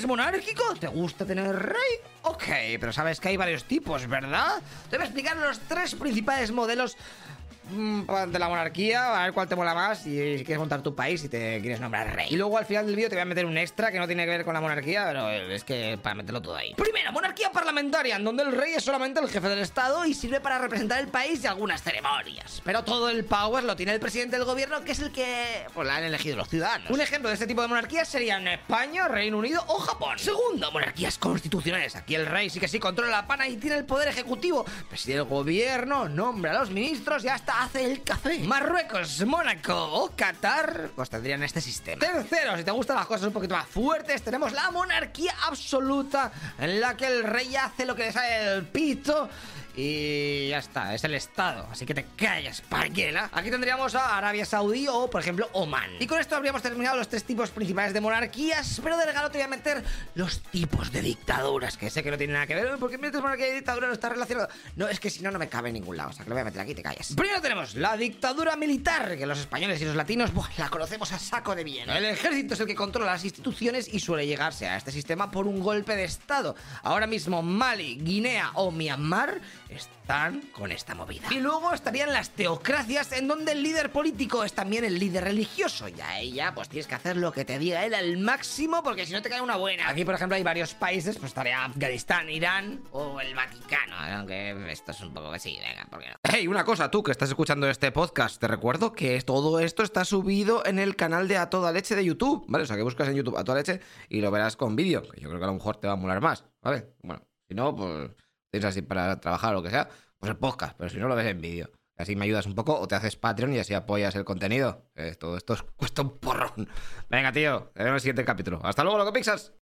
¿Eres monárquico? ¿Te gusta tener rey? Ok, pero sabes que hay varios tipos, ¿verdad? Te voy a explicar los tres principales modelos de la monarquía, a ver cuál te mola más y si quieres montar tu país y te quieres nombrar rey. Y luego al final del vídeo te voy a meter un extra que no tiene que ver con la monarquía, pero es que para meterlo todo ahí. Primero, monarquía parlamentaria, en donde el rey es solamente el jefe del estado y sirve para representar el país y algunas ceremonias. Pero todo el power lo tiene el presidente del gobierno, que es el que pues, la han elegido los ciudadanos. Un ejemplo de este tipo de monarquías serían España, Reino Unido o Japón. Segundo, monarquías constitucionales. Aquí el rey sí que sí controla la pana y tiene el poder ejecutivo. Preside el gobierno, nombra a los ministros y hasta hace el café. Marruecos, Mónaco o Qatar, pues tendrían este sistema. Tercero, si te gustan las cosas un poquito más fuertes, tenemos la monarquía absoluta, en la que el rey hace lo que le sale el pito. Y ya está, es el Estado. Así que te callas, parguela. Aquí tendríamos a Arabia Saudí o, por ejemplo, Oman. Y con esto habríamos terminado los tres tipos principales de monarquías. Pero de regalo te voy a meter los tipos de dictaduras, que sé que no tienen nada que ver. porque metes monarquía y dictadura no está relacionado? No, es que si no, no me cabe en ningún lado. O sea, que lo voy a meter aquí y te callas. Primero tenemos la dictadura militar, que los españoles y los latinos buah, la conocemos a saco de bien. El ejército es el que controla las instituciones y suele llegarse a este sistema por un golpe de Estado. Ahora mismo Mali, Guinea o Myanmar están con esta movida. Y luego estarían las teocracias, en donde el líder político es también el líder religioso. Y a ella, pues tienes que hacer lo que te diga él al máximo, porque si no te cae una buena. Aquí, por ejemplo, hay varios países, pues estaría Afganistán, Irán o el Vaticano. Aunque esto es un poco que sí, venga, ¿por qué no? Hey, una cosa, tú que estás escuchando este podcast, te recuerdo que todo esto está subido en el canal de A Toda Leche de YouTube, ¿vale? O sea, que buscas en YouTube A Toda Leche y lo verás con vídeo, que yo creo que a lo mejor te va a molar más, ¿vale? Bueno, si no, pues tienes así para trabajar o lo que sea, pues el podcast, pero si no lo ves en vídeo. Así me ayudas un poco o te haces Patreon y así apoyas el contenido. Todo esto cuesta un porrón. Venga, tío, te en el siguiente capítulo. Hasta luego, lo que pixas.